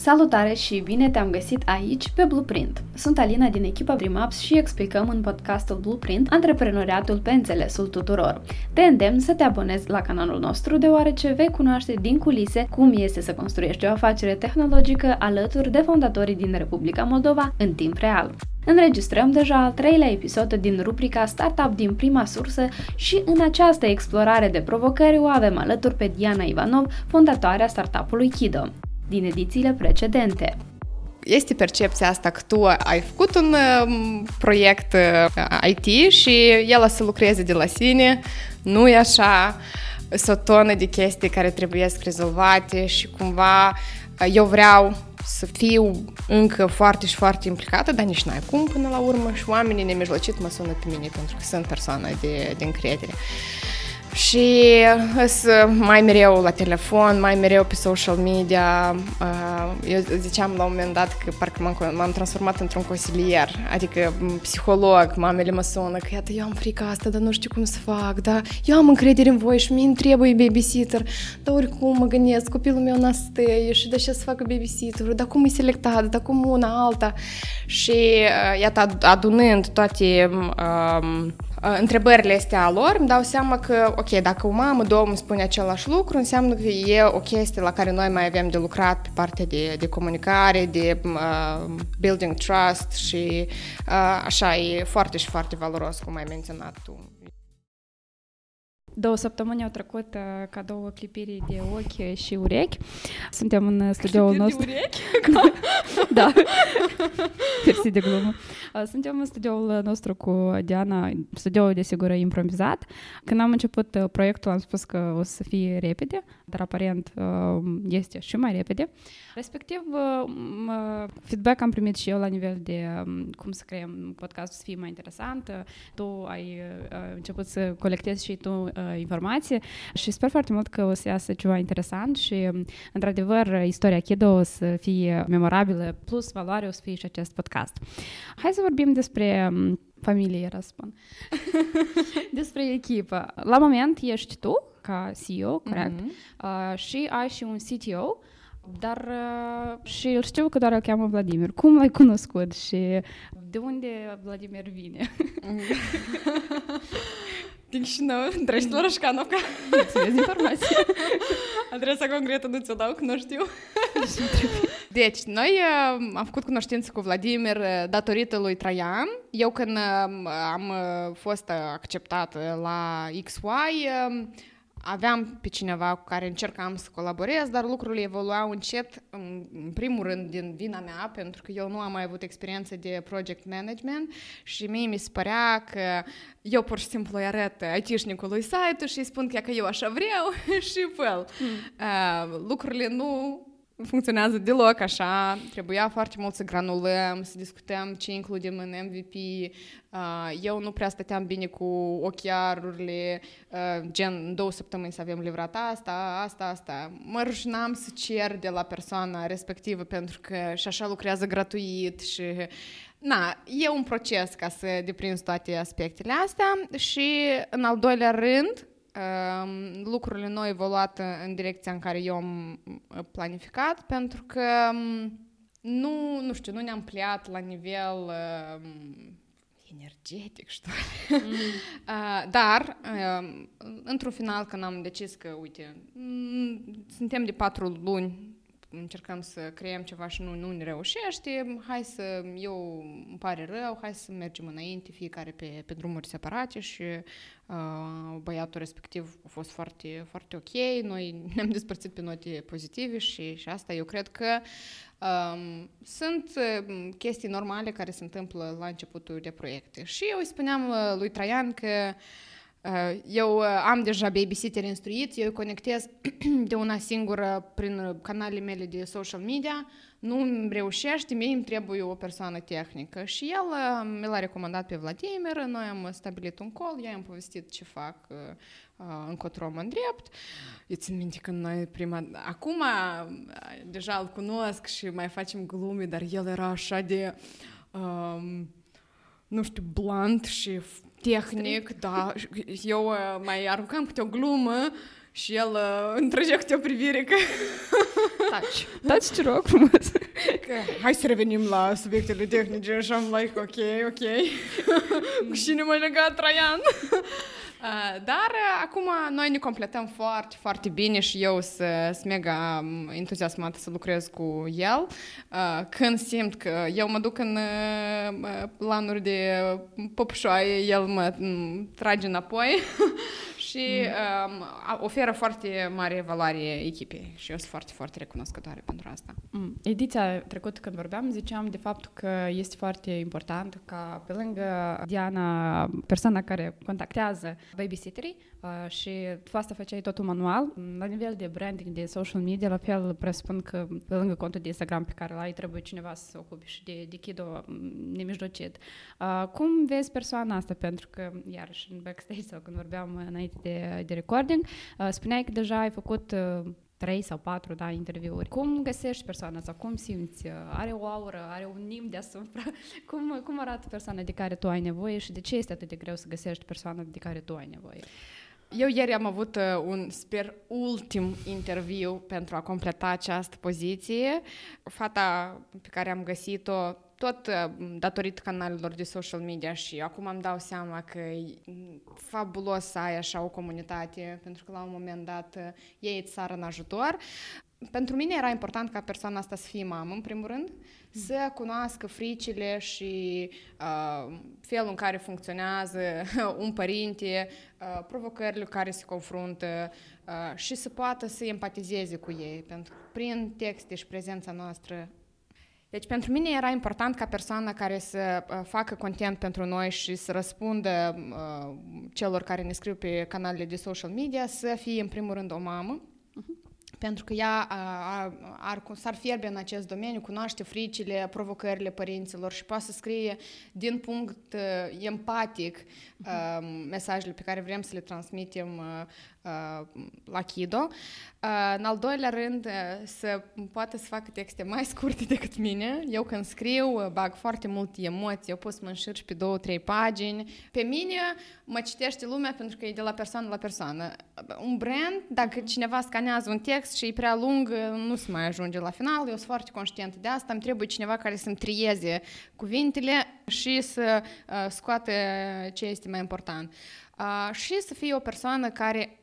Salutare și bine te-am găsit aici pe Blueprint. Sunt Alina din echipa Primaps și explicăm în podcastul Blueprint antreprenoriatul pe înțelesul tuturor. Te îndemn să te abonezi la canalul nostru deoarece vei cunoaște din culise cum este să construiești o afacere tehnologică alături de fondatorii din Republica Moldova în timp real. Înregistrăm deja al treilea episod din rubrica Startup din prima sursă și în această explorare de provocări o avem alături pe Diana Ivanov, fondatoarea startupului Kido din edițiile precedente. Este percepția asta că tu ai făcut un uh, proiect uh, IT și el să lucreze de la sine, nu e așa, sunt o tonă de chestii care trebuie să rezolvate și cumva uh, eu vreau să fiu încă foarte și foarte implicată, dar nici n-ai cum până la urmă și oamenii nemijlocit mă sună pe mine pentru că sunt persoană de, de încredere. Și sunt mai mereu la telefon, mai mereu pe social media. Eu ziceam la un moment dat că parcă m-am, m-am transformat într-un consilier, adică psiholog, mamele mă sună că iată, eu am frica asta, dar nu știu cum să fac, da, eu am încredere în voi și mie trebuie babysitter, dar oricum mă gândesc, copilul meu n-a și de ce să facă babysitter, dar cum e selectat, dar cum una, alta. Și iată, adunând toate um, întrebările astea a lor, îmi dau seama că, ok, dacă o mamă, două îmi spune același lucru, înseamnă că e o chestie la care noi mai avem de lucrat pe partea de, de comunicare, de uh, building trust și uh, așa, e foarte și foarte valoros, cum ai menționat tu. Două săptămâni au trecut uh, ca două clipiri de ochi și urechi. Suntem în studioul nostru. de urechi? da. Persi de glumă. Uh, suntem în studioul nostru cu Diana, studioul de sigură improvizat. Când am început uh, proiectul am spus că o să fie repede, dar aparent uh, este și mai repede. Respectiv, feedback am primit și eu la nivel de um, cum să creăm podcastul să fie mai interesant. Tu ai început să colectezi și tu informații și sper foarte mult că o să iasă ceva interesant și, um, într-adevăr, istoria Kido o să fie memorabilă, plus valoare o să fie și acest podcast. Hai să vorbim despre um, familie, răspund. despre echipă. La moment ești tu, ca CEO, corect? Mm-hmm. Uh, și ai și un CTO, dar uh, și îl știu că doar îl cheamă Vladimir. Cum l-ai cunoscut și de unde Vladimir vine? Din Chișinău, trăiești la Roșcanovca. Mulțumesc informație. Adresa concretă nu ți-o dau, că nu știu. Deci, noi uh, am făcut cunoștință cu Vladimir uh, datorită lui Traian. Eu când uh, am uh, fost acceptat la XY, uh, aveam pe cineva cu care încercam să colaborez, dar lucrurile evoluau încet, în primul rând din vina mea, pentru că eu nu am mai avut experiență de project management și mie mi se părea că eu pur și simplu îi arăt IT-șnicului site-ul și îi spun că, că eu așa vreau și fel. Mm. Uh, lucrurile nu funcționează deloc așa, trebuia foarte mult să granulăm, să discutăm ce includem în MVP. Eu nu prea stăteam bine cu ochiarurile, gen două săptămâni să avem livrat asta, asta, asta. Mă rușinam să cer de la persoana respectivă pentru că și așa lucrează gratuit și Na, e un proces ca să deprinzi toate aspectele astea și în al doilea rând, Ehm, lucrurile nu au evoluat în direcția în care eu am planificat, pentru că nu, nu știu, nu ne-am pliat la nivel uh, energetic, știu. Mm. uh, dar, uh, într-un final, când am decis că, uite, suntem de patru luni încercăm să creăm ceva și nu, nu ne reușește, hai să, eu îmi pare rău, hai să mergem înainte, fiecare pe, pe drumuri separate și uh, băiatul respectiv a fost foarte, foarte ok, noi ne-am despărțit pe note pozitive și, și asta eu cred că um, sunt chestii normale care se întâmplă la începutul de proiecte. Și eu îi spuneam lui Traian că uh, eu am deja babysitter instruit, eu îi conectez de una singură prin canalele mele de social media, nu îmi reușește, mie îmi trebuie o persoană tehnică. Și el mi l-a recomandat pe Vladimir, noi am stabilit un call, i-am povestit ce fac, încotro mă îndrept. Eu țin minte că noi prima... Acum deja îl cunosc și mai facem glume, dar el era așa de... Um, nu știu, blunt și tehnic, da. Eu uh, mai aruncam câte o glumă și el uh, întrăgea câte o privire că Taci. Taci, te rog frumos. Că, hai să revenim la subiectele tehnice și am like, ok, ok. Cu cine mă legat Traian? Uh, dar uh, acum noi ne completăm foarte, foarte bine și eu sunt mega um, entuziasmată să lucrez cu el. Uh, când simt că eu mă duc în planuri de popușoaie, el mă mm, trage înapoi și mm. um, oferă foarte mare valoare echipei și eu sunt foarte, foarte recunoscătoare pentru asta. Mm. Ediția trecută când vorbeam, ziceam de faptul că este foarte important ca pe lângă Diana, persoana care contactează babysitterii uh, și tu asta făceai totul manual, la nivel de branding, de social media, la fel presupun că pe lângă contul de Instagram pe care l-ai, trebuie cineva să se ocupe și de, de Kido nemijlocit. Uh, cum vezi persoana asta? Pentru că, iarăși, în backstage sau când vorbeam înainte de, de recording, uh, spuneai că deja ai făcut uh, trei sau patru da, interviuri. Cum găsești persoana sau cum simți? Are o aură, are un nim deasupra? Cum, cum arată persoana de care tu ai nevoie și de ce este atât de greu să găsești persoana de care tu ai nevoie? Eu ieri am avut uh, un, sper, ultim interviu pentru a completa această poziție. Fata pe care am găsit-o tot uh, datorită canalelor de social media și acum îmi dau seama că e fabulos să ai așa o comunitate, pentru că la un moment dat uh, ei îți sară în ajutor. Pentru mine era important ca persoana asta să fie mamă, în primul rând, să cunoască fricile și uh, felul în care funcționează un părinte, uh, provocările cu care se confruntă uh, și să poată să empatizeze cu ei, pentru că prin texte și prezența noastră deci pentru mine era important ca persoana care să uh, facă content pentru noi și să răspundă uh, celor care ne scriu pe canalele de social media să fie în primul rând o mamă, uh-huh pentru că ea ar, ar, s-ar fierbe în acest domeniu, cunoaște fricile, provocările părinților și poate să scrie din punct uh, empatic uh, mesajele pe care vrem să le transmitem uh, uh, la Kido. Uh, în al doilea rând, uh, să poată să facă texte mai scurte decât mine. Eu când scriu, uh, bag foarte multe emoții, eu pot să mă înșirci pe două, trei pagini. Pe mine mă citește lumea pentru că e de la persoană la persoană. Un brand, dacă cineva scanează un text și e prea lung, nu se mai ajunge la final. Eu sunt foarte conștient de asta. Îmi trebuie cineva care să-mi trieze cuvintele și să uh, scoată ce este mai important. Uh, și să fie o persoană care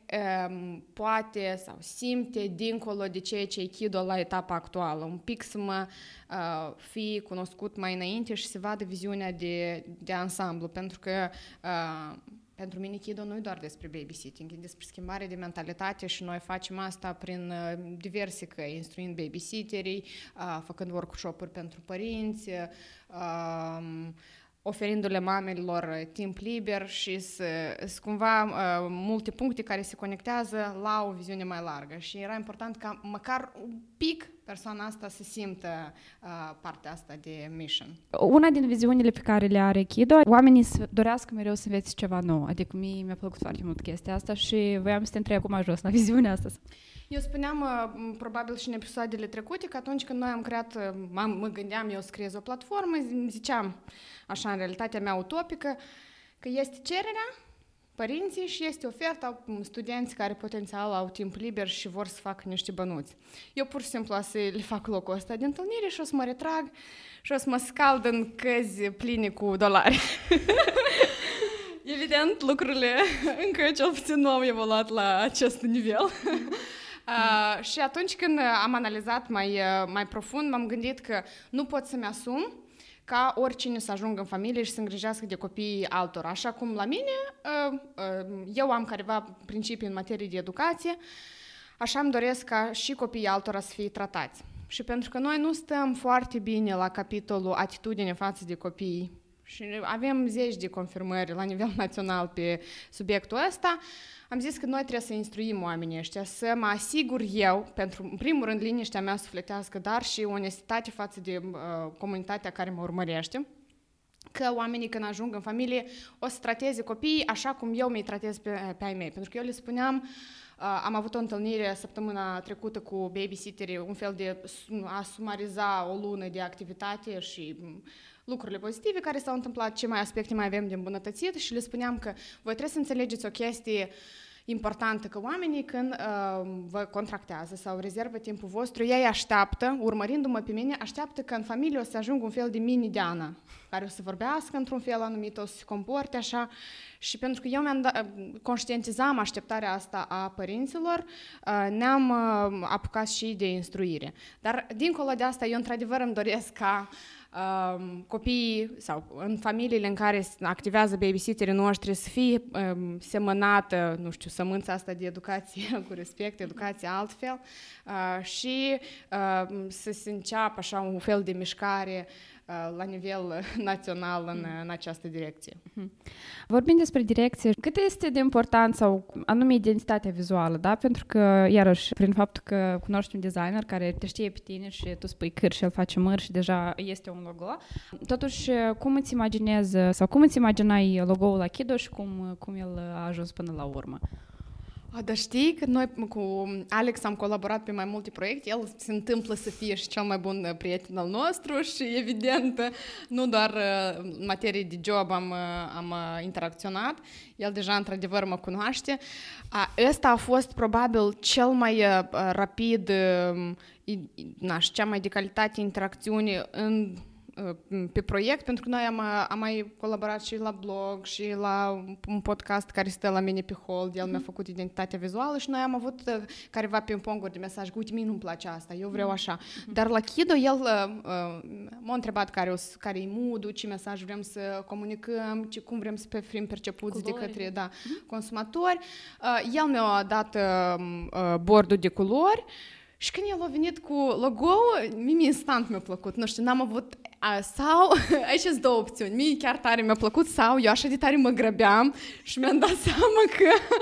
um, poate sau simte dincolo de ceea ce e Kido la etapa actuală, un pic să mă uh, fie cunoscut mai înainte și să vadă viziunea de, de ansamblu, pentru că uh, pentru mine Kido nu e doar despre babysitting, e despre schimbare de mentalitate și noi facem asta prin uh, diverse căi, instruind babysitterii, uh, făcând workshop-uri pentru părinți, uh, oferindu-le mamelor timp liber și să, să cumva uh, multe puncte care se conectează la o viziune mai largă. Și era important ca măcar un pic persoana asta să simtă uh, partea asta de mission. Una din viziunile pe care le are Kido, oamenii să dorească mereu să înveți ceva nou. Adică mie mi-a plăcut foarte mult chestia asta și voiam să te întreb cum ajuns la viziunea asta. Eu spuneam, uh, probabil și în episoadele trecute, că atunci când noi am creat, uh, mă gândeam eu să creez o platformă, ziceam, așa în realitatea mea utopică, că este cererea, părinții și este oferta studenți care potențial au timp liber și vor să facă niște bănuți. Eu pur și simplu o să le fac locul ăsta de întâlnire și o să mă retrag și o să mă scald în căzi pline cu dolari. Evident, lucrurile încă cel puțin nu au evoluat la acest nivel. Uh, și atunci când am analizat mai, uh, mai profund, m-am gândit că nu pot să-mi asum ca oricine să ajungă în familie și să îngrijească de copiii altora. Așa cum la mine, uh, uh, eu am careva principii în materie de educație, așa îmi doresc ca și copiii altora să fie tratați. Și pentru că noi nu stăm foarte bine la capitolul atitudine față de copii și avem zeci de confirmări la nivel național pe subiectul ăsta, am zis că noi trebuie să instruim oamenii ăștia, să mă asigur eu, pentru, în primul rând, liniștea mea sufletească, dar și onestitate față de uh, comunitatea care mă urmărește, că oamenii când ajung în familie o să trateze copiii așa cum eu mi-i tratez pe, pe ai mei. Pentru că eu le spuneam, uh, am avut o întâlnire săptămâna trecută cu babysitterii, un fel de a sumariza o lună de activitate și lucrurile pozitive care s-au întâmplat, ce mai aspecte mai avem de îmbunătățit și le spuneam că voi trebuie să înțelegeți o chestie importantă că oamenii când uh, vă contractează sau rezervă timpul vostru, ei așteaptă, urmărindu-mă pe mine, așteaptă că în familie o să ajungă un fel de mini-Diana, care o să vorbească într-un fel anumit, o să se comporte așa. Și pentru că eu mi-am da, conștientizam așteptarea asta a părinților, uh, ne-am uh, apucat și de instruire. Dar dincolo de asta, eu într-adevăr îmi doresc ca uh, um, copiii sau în familiile în care activează babysitterii noștri să fie um, semănată, nu știu, sămânța asta de educație cu respect, educație altfel uh, și uh, să se înceapă așa un fel de mișcare uh, la nivel național în, în această direcție. Vorbind despre direcție, cât este de important sau anume identitatea vizuală, da? Pentru că, iarăși, prin faptul că cunoști un designer care te știe pe tine și tu spui câr și el face măr și deja este un logo, totuși, cum îți imaginezi sau cum îți imaginai logo-ul la Kido și cum, cum el a ajuns până la urmă? Dar știi că noi cu Alex am colaborat pe mai multe proiecte, el se întâmplă să fie și cel mai bun prieten al nostru și evident nu doar în materie de job am, am interacționat, el deja într-adevăr mă cunoaște. Ăsta a fost probabil cel mai rapid na, și cea mai de calitate interacțiune în pe proiect, pentru că noi am, am mai colaborat și la blog și la un podcast care stă la mine pe hold, el mi-a făcut identitatea vizuală și noi am avut careva ping-ponguri de mesaj, uite, mie nu-mi place asta, eu vreau așa. Dar la Kido, el m-a întrebat care, care e mood ce mesaj vrem să comunicăm, ce, cum vrem să fim percepuți culori. de către da, consumatori. El mi-a dat bordul de culori și când el a venit cu logo mie instant mi-a plăcut. Nu știu, n-am avut a, sau, aici sunt două opțiuni. Mie chiar tare mi-a plăcut sau eu așa de tare mă grăbeam și mi-am dat seama că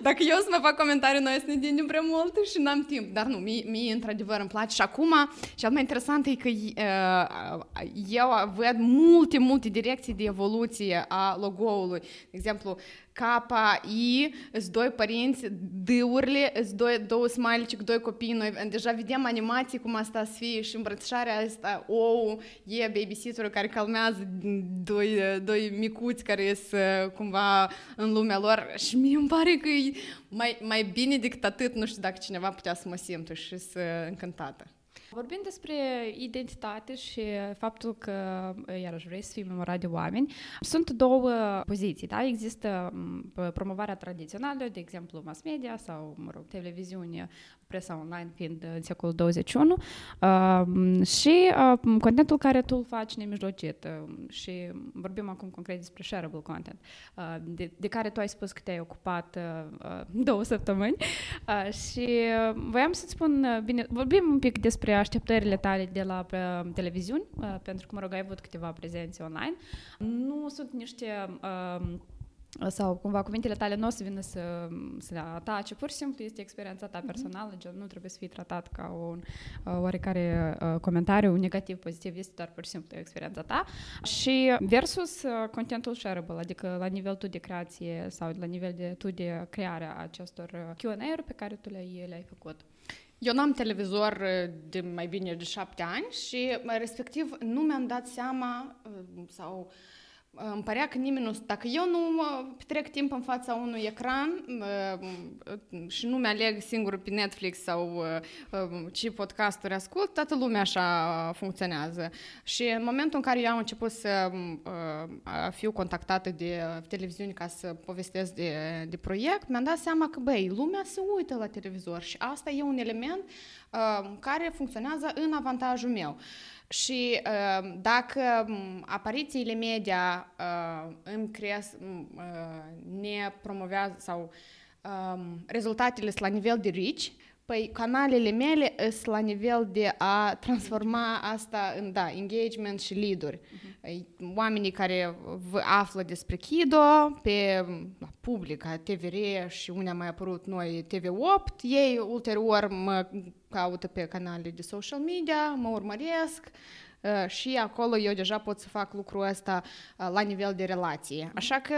dacă eu să mă fac comentarii, noi să ne dindem prea mult și n-am timp. Dar nu, mie, mie într-adevăr îmi place. Și acum, cel mai interesant e că uh, eu văd multe, multe direcții de evoluție a logo-ului. De exemplu, Capa, I, îți doi părinți, D-urile, îți doi, două smile cu doi copii. Noi deja vedem animații cum asta să fie și îmbrățișarea asta, ou, e babysitterul care calmează doi, doi micuți care sunt cumva în lumea lor și mie îmi pare că e mai, mai bine decât atât, nu știu dacă cineva putea să mă simt și să încântată. Vorbim despre identitate și faptul că, iarăși, vrei să fii memorat de oameni. Sunt două poziții, da? Există promovarea tradițională, de exemplu, mass media sau, mă rog, televiziune presa online fiind în secolul 21 uh, și uh, contentul care tu îl faci nemijlocit uh, și vorbim acum concret despre shareable content uh, de, de care tu ai spus că te-ai ocupat uh, două săptămâni uh, și voiam să-ți spun, uh, bine, vorbim un pic despre așteptările tale de la uh, televiziuni, uh, pentru că, mă rog, ai avut câteva prezențe online. Nu sunt niște uh, sau cumva cuvintele tale nu o să vină să, să atace, pur și simplu este experiența ta personală, mm-hmm. gen nu trebuie să fii tratat ca un uh, oarecare uh, comentariu negativ, pozitiv, este doar pur și simplu experiența ta și versus uh, contentul shareable, adică la nivel tu de creație sau la nivel de tu de creare a acestor uh, Q&A-uri pe care tu le-ai, le-ai făcut. Eu n-am televizor uh, de mai bine de șapte ani și uh, respectiv nu mi-am dat seama sau uh, îmi părea că nimeni nu... Dacă eu nu petrec timp în fața unui ecran și nu mi-aleg singur pe Netflix sau ce podcasturi ascult, toată lumea așa funcționează. Și în momentul în care eu am început să fiu contactată de televiziuni ca să povestesc de, de proiect, mi-am dat seama că, băi, lumea se uită la televizor și asta e un element care funcționează în avantajul meu. Și uh, dacă aparițiile media uh, îmi creas, uh, ne promovează sau uh, rezultatele sunt la nivel de reach, Păi canalele mele sunt la nivel de a transforma asta în, da, engagement și lead-uri. Uh-huh. Oamenii care vă află despre Kido pe la Publica, TVR și unde a mai apărut noi TV8, ei ulterior mă caută pe canalele de social media, mă urmăresc, uh, și acolo eu deja pot să fac lucrul ăsta uh, la nivel de relație. Așa că,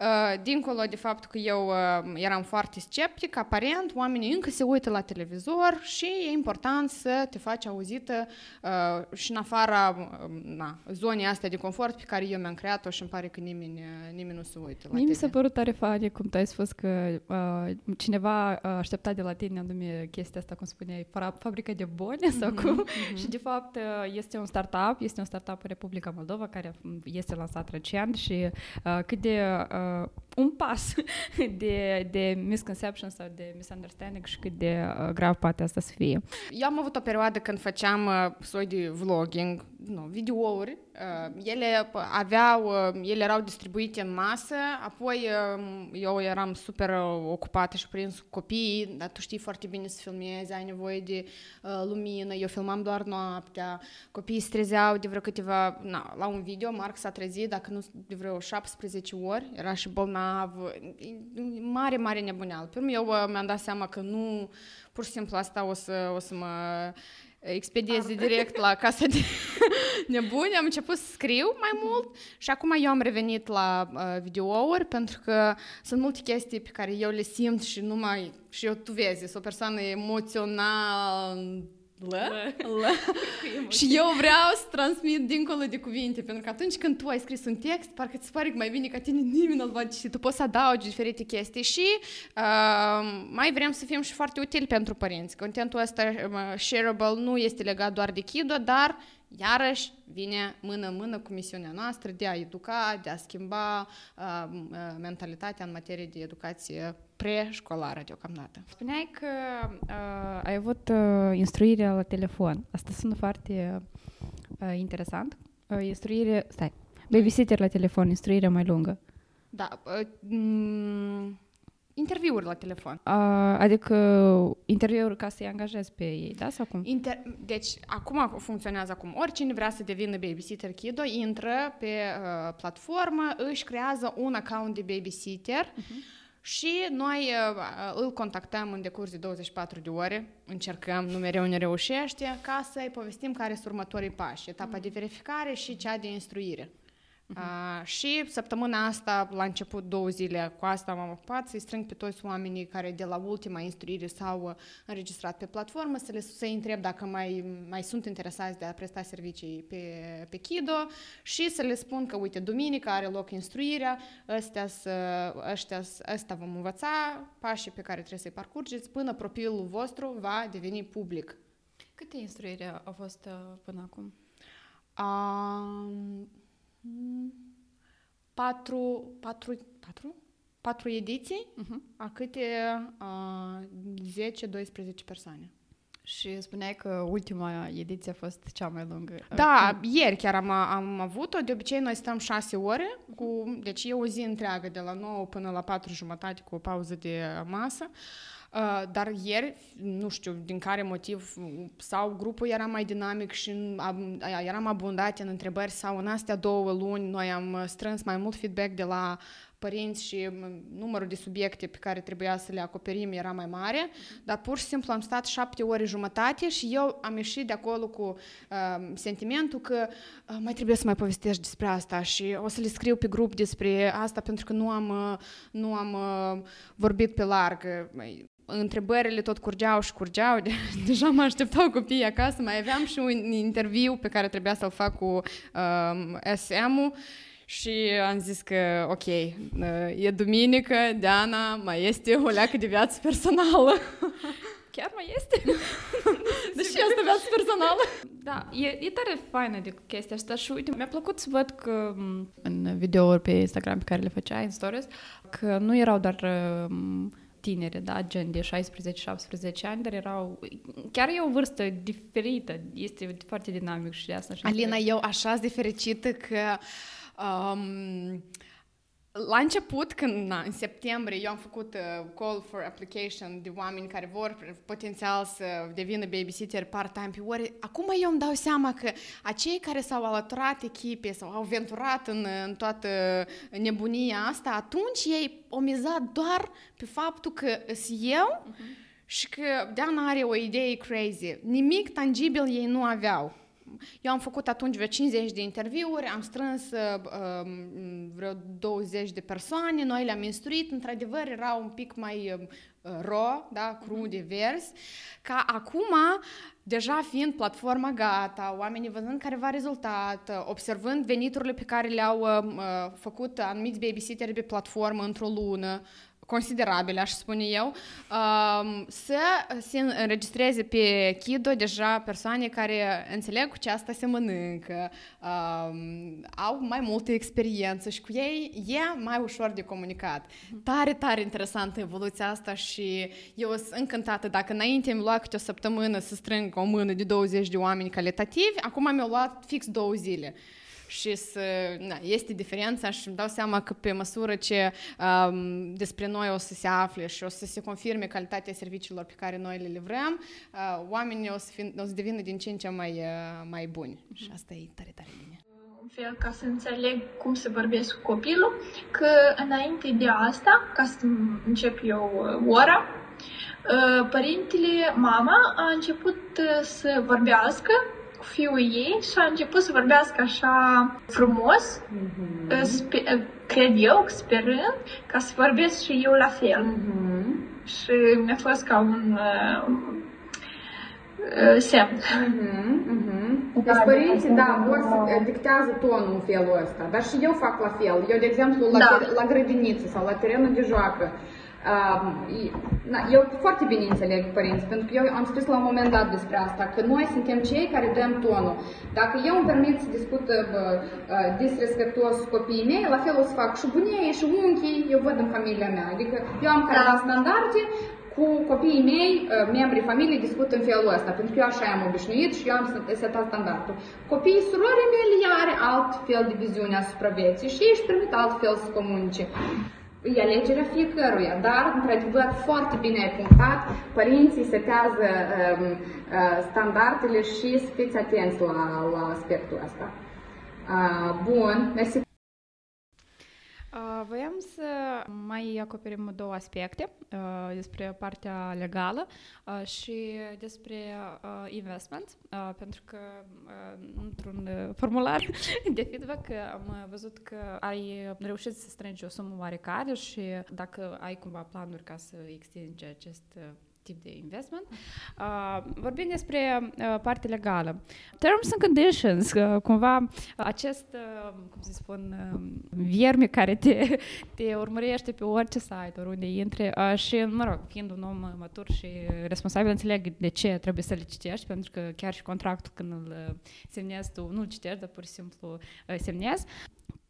uh, dincolo de faptul că eu uh, eram foarte sceptic, aparent, oamenii încă se uită la televizor și e important să te faci auzită uh, și în afara uh, na, zonei astea de confort pe care eu mi-am creat-o și îmi pare că nimeni, uh, nimeni nu se uită la Mie mi tine. s-a părut tare funny cum tu ai spus că uh, cineva uh, aștepta de la tine anume chestia asta, cum spuneai, fra- fabrica de bone sau cum. Și de fapt uh, este un startup, este un startup în Republica Moldova care mm, este lansat recent și uh, cât de uh, un pas de, de misconception sau de misunderstanding și cât de uh, grav poate asta să fie. Eu am avut o perioadă când făceam uh, soi de vlogging, nu, videouri. Uh, ele aveau, uh, ele erau distribuite în masă, apoi uh, eu eram super uh, ocupată și prins cu copiii, dar tu știi foarte bine să filmezi, ai nevoie de uh, lumină, eu filmam doar noaptea, copiii se trezeau de vreo câteva, na, la un video, Marc s-a trezit, dacă nu de vreo 17 ori, era și bolnav, mare, mare nebuneală. Pe urmă eu uh, mi-am dat seama că nu, pur și simplu asta o să, o să mă expedieze direct la casa de nebuni, am început să scriu mai mult și acum eu am revenit la uh, videouri pentru că sunt multe chestii pe care eu le simt și nu mai, și eu tu vezi, sunt o persoană emoțională, și eu vreau să transmit dincolo de cuvinte, pentru că atunci când tu ai scris un text, parcă ți se pare că mai bine ca tine nimeni nu-l văd și tu poți să adaugi diferite chestii și uh, mai vrem să fim și foarte utili pentru părinți. Contentul ăsta uh, shareable nu este legat doar de Kido, dar iarăși vine mână-mână cu misiunea noastră de a educa, de a schimba uh, mentalitatea în materie de educație preșcolară deocamdată. Spuneai că uh, ai avut uh, instruire la telefon. Asta sună foarte uh, interesant. Uh, instruire, stai, babysitter la telefon, instruire mai lungă. Da, uh, m- interviuri la telefon. Uh, adică interviuri ca să-i angajezi pe ei, da? Sau cum? Inter- deci, acum funcționează acum. Oricine vrea să devină babysitter Kido, intră pe uh, platformă, își creează un account de babysitter uh-huh. și noi uh, îl contactăm în decurs de 24 de ore, încercăm, nu mereu ne reușește, ca să-i povestim care sunt următorii pași, etapa uh-huh. de verificare și cea de instruire. Uh-huh. Uh, și săptămâna asta, la început două zile, cu asta m-am ocupat să-i strâng pe toți oamenii care de la ultima instruire s-au înregistrat pe platformă, să le să întreb dacă mai, mai sunt interesați de a presta servicii pe, pe Kido și să le spun că, uite, duminică are loc instruirea, ăstea, ăstea, ăsta vom învăța, pașii pe care trebuie să-i parcurgeți până profilul vostru va deveni public. Câte instruire au fost uh, până acum? Um, patru, patru, patru? Patru ediții, uh-huh. a câte uh, 10-12 persoane. Și spuneai că ultima ediție a fost cea mai lungă. Da, ieri chiar am, am avut-o. De obicei noi stăm șase ore, cu, deci e o zi întreagă, de la 9 până la 4 jumătate, cu o pauză de masă. Uh, dar ieri, nu știu din care motiv, sau grupul era mai dinamic și am, eram abundat în întrebări sau în astea două luni noi am strâns mai mult feedback de la părinți și numărul de subiecte pe care trebuia să le acoperim era mai mare, dar pur și simplu am stat șapte ore jumătate și eu am ieșit de acolo cu uh, sentimentul că uh, mai trebuie să mai povestești despre asta și o să le scriu pe grup despre asta pentru că nu am, uh, nu am uh, vorbit pe larg întrebările tot curgeau și curgeau, de, deja mă așteptau copiii acasă, mai aveam și un interviu pe care trebuia să-l fac cu uh, SM-ul și am zis că, ok, e duminică, Diana, mai este o leacă de viață personală. Chiar mai este? Deși asta viață personală. Da, e, e tare faină de chestia asta și uite, mi-a plăcut să văd că în videouri pe Instagram pe care le făceai, în stories, că nu erau doar tinere, da, gen de 16-17 ani, dar erau... Chiar e o vârstă diferită, este foarte dinamic și de asta. Alina, eu așa sunt de fericită că um, la început, când na, în septembrie eu am făcut uh, call for application de oameni care vor potențial să devină babysitter part-time pe ore, acum eu îmi dau seama că acei care s-au alăturat echipei sau au venturat în, în toată nebunia asta, atunci ei au mizat doar pe faptul că sunt eu uh-huh. și că Deana are o idee crazy. Nimic tangibil ei nu aveau eu am făcut atunci vreo 50 de interviuri, am strâns uh, vreo 20 de persoane, noi le-am instruit, într-adevăr era un pic mai ro, da, crude, vers, ca acum, deja fiind platforma gata, oamenii văzând care va rezultat, observând veniturile pe care le-au uh, făcut anumiți babysitteri pe platformă într-o lună, considerabile, aș spune eu, um, să se înregistreze pe Kido deja persoane care înțeleg cu ce asta se mănâncă, um, au mai multă experiență și cu ei e mai ușor de comunicat. Tare, tare interesantă evoluția asta și eu sunt încântată. Dacă înainte mi-a luat câte o săptămână să strâng o mână de 20 de oameni calitativi, acum mi-a luat fix două zile și să, na, este diferența și îmi dau seama că pe măsură ce um, despre noi o să se afle și o să se confirme calitatea serviciilor pe care noi le livrăm, uh, oamenii o să, fi, o să devină din ce în ce mai, uh, mai buni. Mm-hmm. Și asta e tare, tare bine un fel ca să înțeleg cum să vorbesc cu copilul, că înainte de asta, ca să încep eu uh, ora, uh, părintele, mama a început uh, să vorbească fiul ei și a început să vorbească așa frumos, mm-hmm. spe- cred eu, sperând ca să vorbesc și eu la fel. Mm-hmm. Și mi-a fost ca un uh, uh, semn. Mm-hmm. Mm-hmm. Deci părinții, da, vor să dictează tonul în felul ăsta, dar și eu fac la fel. Eu, de exemplu, la, da. la grădiniță sau la terenul de joacă, eu foarte bine înțeleg părinți, pentru că eu am spus la un moment dat despre asta, că noi suntem cei care dăm tonul. Dacă eu îmi permit să discut disrespectuos cu copiii mei, la fel o să fac și bunii și unchii, eu văd în familia mea. Adică eu am careva da. standarde, cu copiii mei, membrii familiei, discut în felul ăsta, pentru că eu așa am obișnuit și eu am setat standardul. Copiii surorii mele are alt fel de viziune asupra vieții și ei își permit altfel să comunice e alegerea fiecăruia, dar, într-adevăr, foarte bine ai punctat, părinții setează um, uh, standardele și să fiți atenți la, la aspectul ăsta. Uh, bun, mersi Voiam să mai acoperim două aspecte despre partea legală și despre investment, pentru că într-un formular de feedback am văzut că ai reușit să strângi o sumă oarecare și dacă ai cumva planuri ca să extinzi acest tip de investment. Uh, vorbim despre uh, partea legală. Terms and conditions, uh, cumva acest, uh, cum să spun, uh, vierme care te, te urmărește pe orice site oriunde intri uh, și, mă rog, fiind un om matur și responsabil, înțeleg de ce trebuie să le citești, pentru că chiar și contractul când îl uh, semnezi tu, nu-l citești, dar pur și simplu uh, semnezi.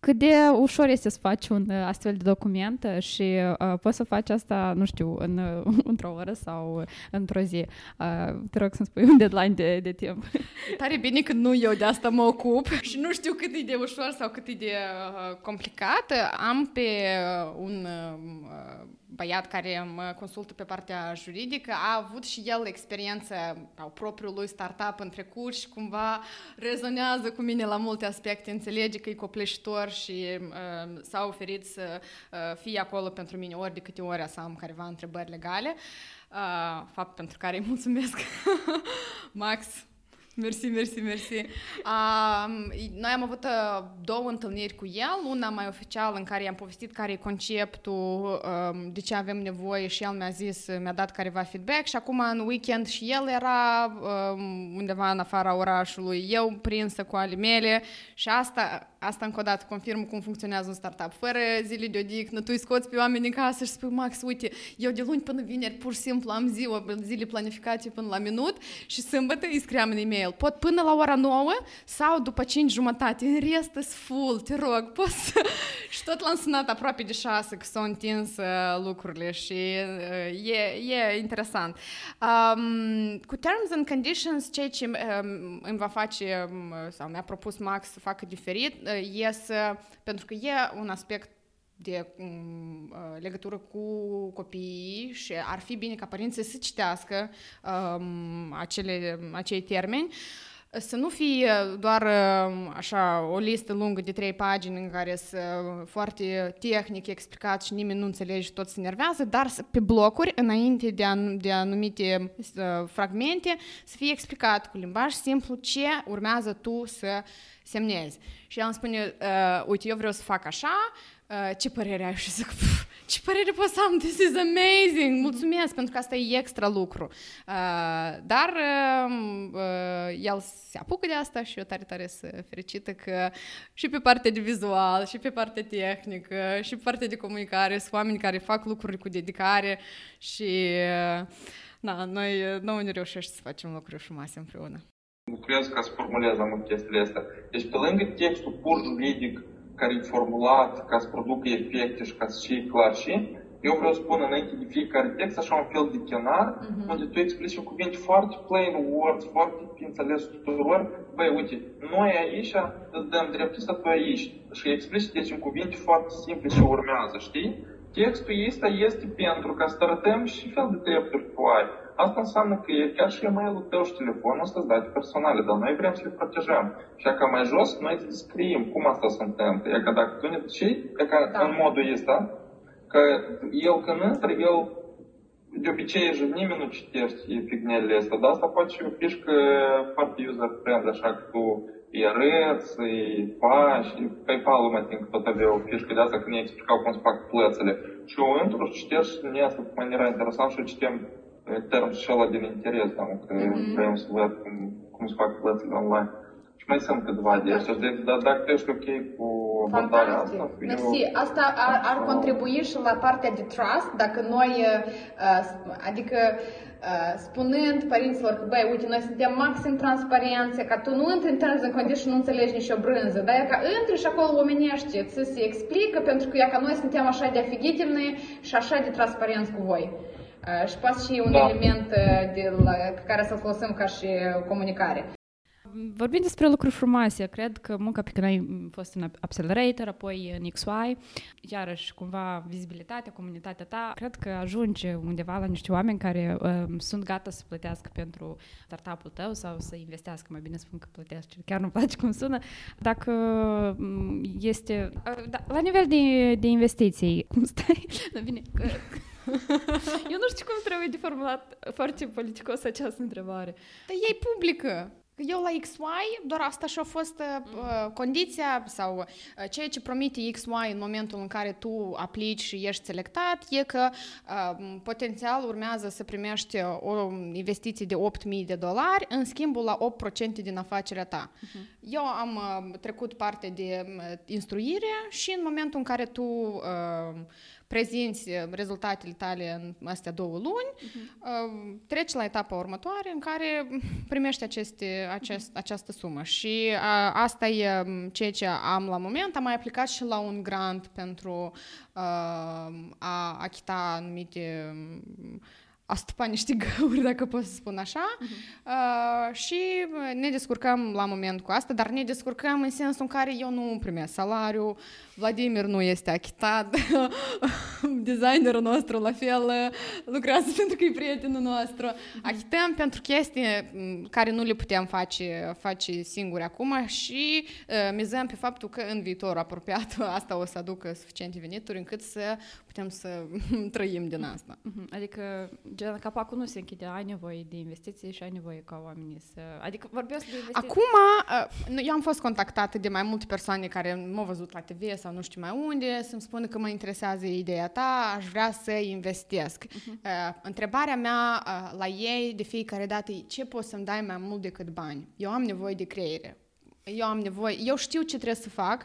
Cât de ușor este să faci un uh, astfel de document și uh, poți să faci asta, nu știu, în, uh, într-o oră sau într-o zi. Uh, te rog să-mi spui un deadline de, de timp. E tare bine că nu eu de asta mă ocup și nu știu cât e de ușor sau cât e de uh, complicat. Am pe uh, un uh, băiat care mă consultă pe partea juridică a avut și el experiență au propriul lui startup în trecut și cumva rezonează cu mine la multe aspecte, înțelege că e copleșitor și uh, s-a oferit să uh, fie acolo pentru mine ori de câte ori să am careva întrebări legale. Uh, fapt pentru care îi mulțumesc, Max, Mersi, mersi, mersi. Uh, noi am avut uh, două întâlniri cu el, una mai oficială în care i-am povestit care e conceptul, uh, de ce avem nevoie și el mi-a zis, mi-a dat careva feedback și acum în weekend și el era uh, undeva în afara orașului, eu prinsă cu ale mele și asta asta încă o dată confirmă cum funcționează un startup. Fără zile de odihnă, tu îi scoți pe oameni în casă și spui, Max, uite, eu de luni până vineri pur și simplu am ziua, zile planificate până la minut și sâmbătă îi scriam în e-mail. Pot până la ora 9 sau după 5 jumătate. În rest full, te rog, poți să... și tot l-am sunat aproape de 6 că s-au întins uh, lucrurile și uh, e, e interesant. Um, cu terms and conditions, ceea ce um, îmi va face um, sau mi-a propus Max să facă diferit, e să, pentru că e un aspect de um, legătură cu copiii și ar fi bine ca părinții să citească um, acele, acei termeni. să nu fie doar uh, așa o listă lungă de trei pagini în care să foarte tehnic explicat și nimeni nu înțelege și tot se nervează, dar pe blocuri, înainte de, an, de anumite uh, fragmente, să fie explicat cu limbaj simplu ce urmează tu să semnezi. Și el îmi spune, uh, uite, eu vreau să fac așa, uh, ce părere ai? Și zic, ce părere pot să am? This is amazing! Mulțumesc, pentru că asta e extra lucru. Uh, dar uh, uh, el se apucă de asta și eu tare, tare sunt fericită că și pe partea de vizual, și pe partea tehnică, și pe partea de comunicare sunt oameni care fac lucruri cu dedicare și uh, na, noi, noi ne reușește să facem lucruri frumoase împreună. Lucrez ca să formulez am chestiile astea. Deci pe lângă textul pur juridic care e formulat ca să producă efecte și ca să fie clar și eu vreau să spun înainte de fiecare text așa un fel de chenar, uh-huh. unde tu explici în cuvinte foarte plain words, foarte pe înțeles tuturor. Băi, uite, noi aici îți dăm dreptul să tu aici. Și explici deci în cuvinte foarte simple și urmează, știi? Textul ăsta este pentru ca să arătăm și fel de drepturi tu ai. Asta înseamnă că e chiar și e-mailul tău și telefonul ăsta date personale, dar noi vrem să le protejăm. Și ca mai jos, noi îți descriem cum asta se întâmplă. E că dacă tu ne și e ca da. în modul ăsta, că el când intră, el de obicei și nimeni nu citește fignelele astea, dar asta poate fi o fișcă foarte user-friendly, așa că tu îi arăți, îi faci, PayPal-ul mai timp tot avea term și din interes, doamnă, că mhm. vrem să văd cum, se fac plățile online. Și mai sunt câtva de da. astea, deci, dar dacă ești ok cu abordarea asta... Mersi. Eu, asta ar, ar contribui și la partea de trust, dacă noi, uh, adică uh, spunând părinților că, băi, uite, noi suntem maxim transparență, ca tu nu intri în terms and și nu înțelegi nicio brânză, dar ca intri și acolo omenește, ți se explică, pentru că, ea, ca noi suntem așa de afighitimi și așa de transparenți cu voi. Și poate și un da. element de la, pe care să-l folosim ca și comunicare. Vorbim despre lucruri frumoase. Cred că munca pe care ai fost în Accelerator, apoi în XY, iarăși cumva vizibilitatea, comunitatea ta, cred că ajunge undeva la niște oameni care uh, sunt gata să plătească pentru startup-ul tău sau să investească, mai bine spun că plătească, chiar nu place cum sună. Dacă este... Uh, da, la nivel de, de investiții, cum stai? Da, bine, eu nu știu cum trebuie de formulat foarte politicos această întrebare. Dar ei publică. Eu la XY, doar asta și-a fost uh, condiția sau uh, ceea ce promite XY în momentul în care tu aplici și ești selectat e că uh, potențial urmează să primești o investiție de 8.000 de dolari în schimbul la 8% din afacerea ta. Uh-huh. Eu am uh, trecut parte de uh, instruire și în momentul în care tu uh, prezinți uh, rezultatele tale în astea două luni, uh-huh. treci la etapa următoare în care primești aceste, acest, uh-huh. această sumă. Și a, asta e um, ceea ce am la moment. Am mai aplicat și la un grant pentru a, a achita anumite a stupa niște găuri, dacă pot să spun așa, uh-huh. uh, și ne descurcăm la moment cu asta, dar ne descurcăm în sensul în care eu nu primesc salariu, Vladimir nu este achitat, designerul nostru la fel lucrează pentru că e prietenul nostru. Achităm pentru chestii care nu le putem face, face singuri acum și uh, mizăm pe faptul că în viitor apropiat asta o să aducă suficiente venituri încât să putem să trăim din asta. Adică gen, capacul nu se închide, ai nevoie de investiții și ai nevoie ca oamenii să... Adică vorbesc de investiții... Acum, uh, eu am fost contactată de mai multe persoane care m-au văzut la TV sau nu știu mai unde, să-mi spună că mă interesează ideea ta, aș vrea să investesc. Uh-huh. Uh, întrebarea mea uh, la ei de fiecare dată e ce poți să-mi dai mai mult decât bani? Eu am nevoie de creiere. Eu am nevoie, eu știu ce trebuie să fac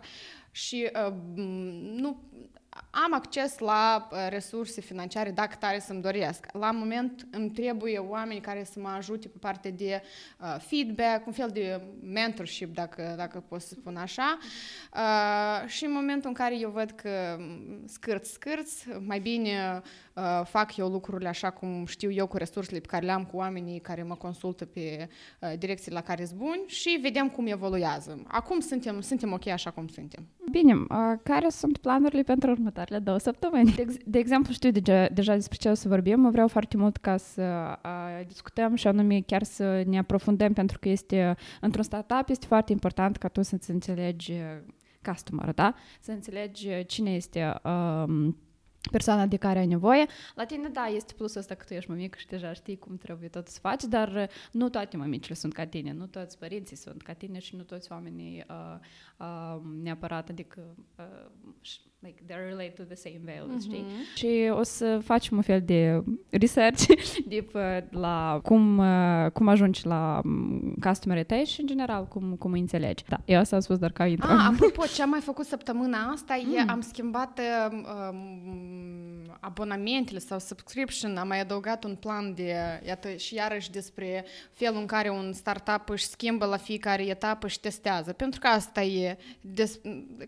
și uh, nu am acces la uh, resurse financiare dacă tare să-mi doresc. La moment îmi trebuie oameni care să mă ajute pe partea de uh, feedback, un fel de mentorship, dacă, dacă pot să spun așa. Uh, și în momentul în care eu văd că scârți, scârți, mai bine uh, fac eu lucrurile așa cum știu eu cu resursele pe care le am cu oamenii care mă consultă pe uh, direcții la care sunt buni și vedem cum evoluează. Acum suntem, suntem ok așa cum suntem. Bine, uh, care sunt planurile pentru următoarele două săptămâni? De, ex- de exemplu, știu deja, deja despre ce o să vorbim, vreau foarte mult ca să uh, discutăm și anume chiar să ne aprofundăm pentru că este, într-un startup este foarte important ca tu să-ți înțelegi customer, da? Să înțelegi cine este um, persoana de care ai nevoie. La tine, da, este plusul ăsta că tu ești mămică și deja știi cum trebuie tot să faci, dar nu toate mămicile sunt ca tine, nu toți părinții sunt ca tine și nu toți oamenii uh, uh, neapărat, adică uh, like they're related to the same values, mm-hmm. știi? Și o să facem un fel de research deep la cum, uh, cum ajungi la customer tăi și în general cum, cum îi înțelegi. Da, eu asta am spus doar ca intro. Ah, apropo, ce am mai făcut săptămâna asta mm. e am schimbat uh, um, abonamentele sau subscription, am mai adăugat un plan de, iată, și iarăși despre felul în care un startup își schimbă la fiecare etapă și testează. Pentru că asta e, des,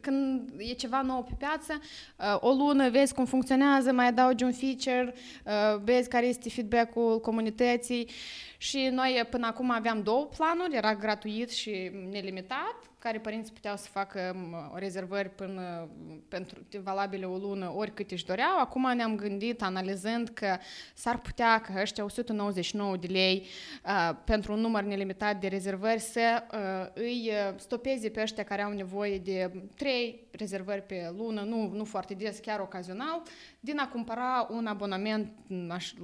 când e ceva nou pe piață, viață, uh, o lună vezi cum funcționează, mai adaugi un feature, uh, vezi care este feedback-ul comunității. Și noi până acum aveam două planuri, era gratuit și nelimitat, care părinții puteau să facă rezervări până pentru valabile o lună, ori cât își doreau. Acum ne-am gândit, analizând, că s-ar putea ca ăștia 199 de lei uh, pentru un număr nelimitat de rezervări să uh, îi stopeze pe ăștia care au nevoie de 3 rezervări pe lună, nu, nu foarte des, chiar ocazional, din a cumpăra un abonament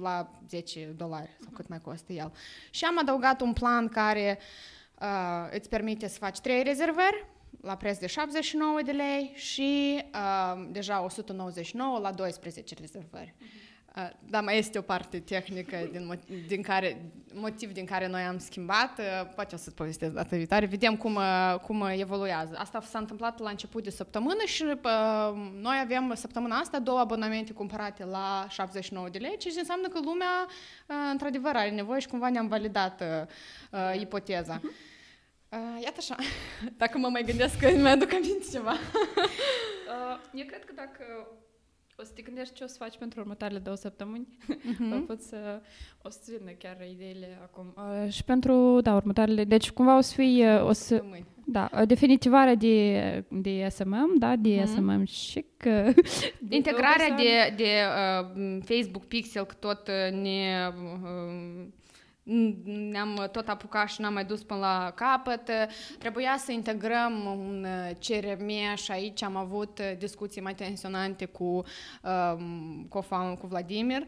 la 10 dolari sau cât mai costă el. Și am adăugat un plan care uh, îți permite să faci 3 rezervări la preț de 79 de lei și uh, deja 199 la 12 rezervări. Uh-huh. Da, mai este o parte tehnică din, din care, motiv din care noi am schimbat. Poate o să-ți povestesc data viitoare. Vedem cum, cum evoluează. Asta s-a întâmplat la început de săptămână și noi avem săptămâna asta două abonamente cumpărate la 79 de lei, ceea ce înseamnă că lumea într-adevăr are nevoie și cumva ne-am validat uh, ipoteza. Uh, iată așa, dacă mă mai gândesc că mi aduc aminte ceva. uh, eu cred că dacă o să te gândești ce o să faci pentru următoarele două săptămâni. Uh-huh. o, pot să, o să vină chiar ideile acum. Uh, și pentru, da, următoarele, deci cumva o să fie, o să, da, definitivarea de, de SMM, da, de uh-huh. SMM și că... Integrarea de, de uh, Facebook Pixel, că tot ne... Uh, ne-am tot apucat și n-am mai dus până la capăt. Trebuia să integrăm un CRM și aici am avut discuții mai tensionante cu, cu, cu Vladimir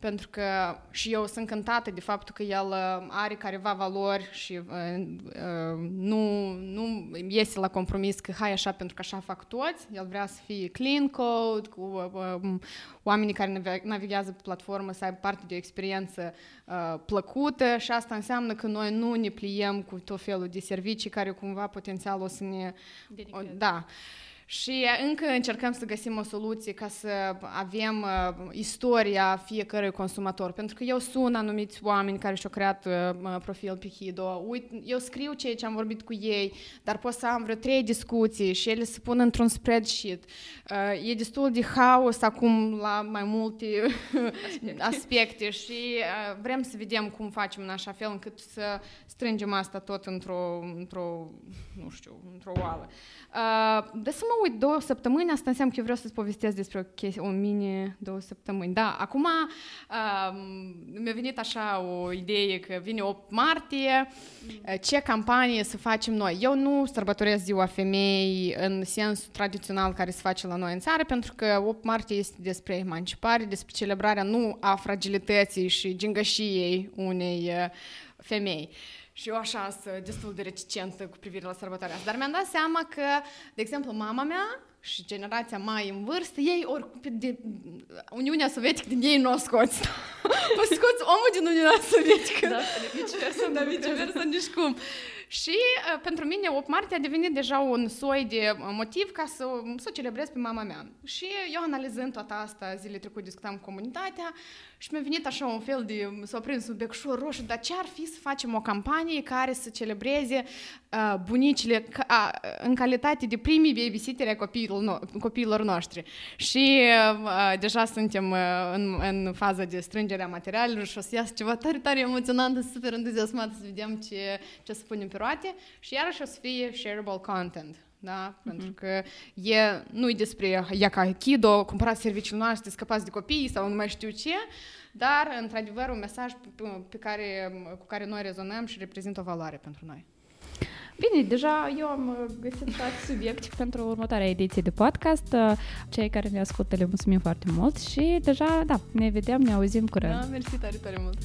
pentru că și eu sunt cântată de faptul că el uh, are careva valori și uh, uh, nu, nu iese la compromis că hai așa pentru că așa fac toți. El vrea să fie clean code, cu uh, um, oamenii care navighează pe platformă să aibă parte de o experiență uh, plăcută și asta înseamnă că noi nu ne pliem cu tot felul de servicii care cumva potențial o să ne... O, da. Și încă încercăm să găsim o soluție ca să avem uh, istoria fiecărui consumator. Pentru că eu sun anumiți oameni care și-au creat uh, profil pe Hido. Uit, eu scriu ceea ce am vorbit cu ei, dar pot să am vreo trei discuții și ele se pun într-un spreadsheet. Uh, e destul de haos acum la mai multe aspecte, aspecte și uh, vrem să vedem cum facem în așa fel încât să strângem asta tot într-o, într-o nu știu, într-o oală. Uh, de să mă uit două săptămâni, asta înseamnă că eu vreau să-ți povestesc despre o, chestie, o mini două săptămâni. Da, acum uh, mi-a venit așa o idee că vine 8 martie, uh, ce campanie să facem noi. Eu nu sărbătoresc ziua femei în sensul tradițional care se face la noi în țară, pentru că 8 martie este despre emancipare, despre celebrarea nu a fragilității și gingășiei unei uh, femei. Uh, și eu așa sunt destul de reticentă cu privire la sărbătoarea asta. Dar mi-am dat seama că, de exemplu, mama mea și generația mai în vârstă, ei ori de Uniunea Sovietică din ei nu o scoți. o scoți omul din Uniunea Sovietică. Da, viceversa, da, viceversa, nici cum. Și uh, pentru mine 8 martie a devenit deja un soi de motiv ca să, să celebrez pe mama mea. Și eu analizând toată asta, zile trecute discutam cu comunitatea Și mi-a venit așa un fel de, s-a prins un becșor roșu, dar ce ar fi să facem o campanie care să celebreze uh, bunicile ca, uh, în calitate de primii babysitter ai copiilor, no- copiilor noștri. Și uh, deja suntem uh, în, în faza de strângere a materialelor și o să iasă ceva tare, tare emoționant, super entuziasmat să vedem ce, ce să punem pe roate și iarăși o să fie shareable content da? Mm-hmm. Pentru că e, nu e despre ia ca Kido, cumpărați serviciul noastre, scăpați de copii sau nu mai știu ce, dar, într-adevăr, un mesaj pe, pe care, cu care noi rezonăm și reprezintă o valoare pentru noi. Bine, deja eu am găsit toate subiecte pentru următoarea ediție de podcast. Cei care ne ascultă le mulțumim foarte mult și deja, da, ne vedem, ne auzim curând. Da, mersi tare, tare mult!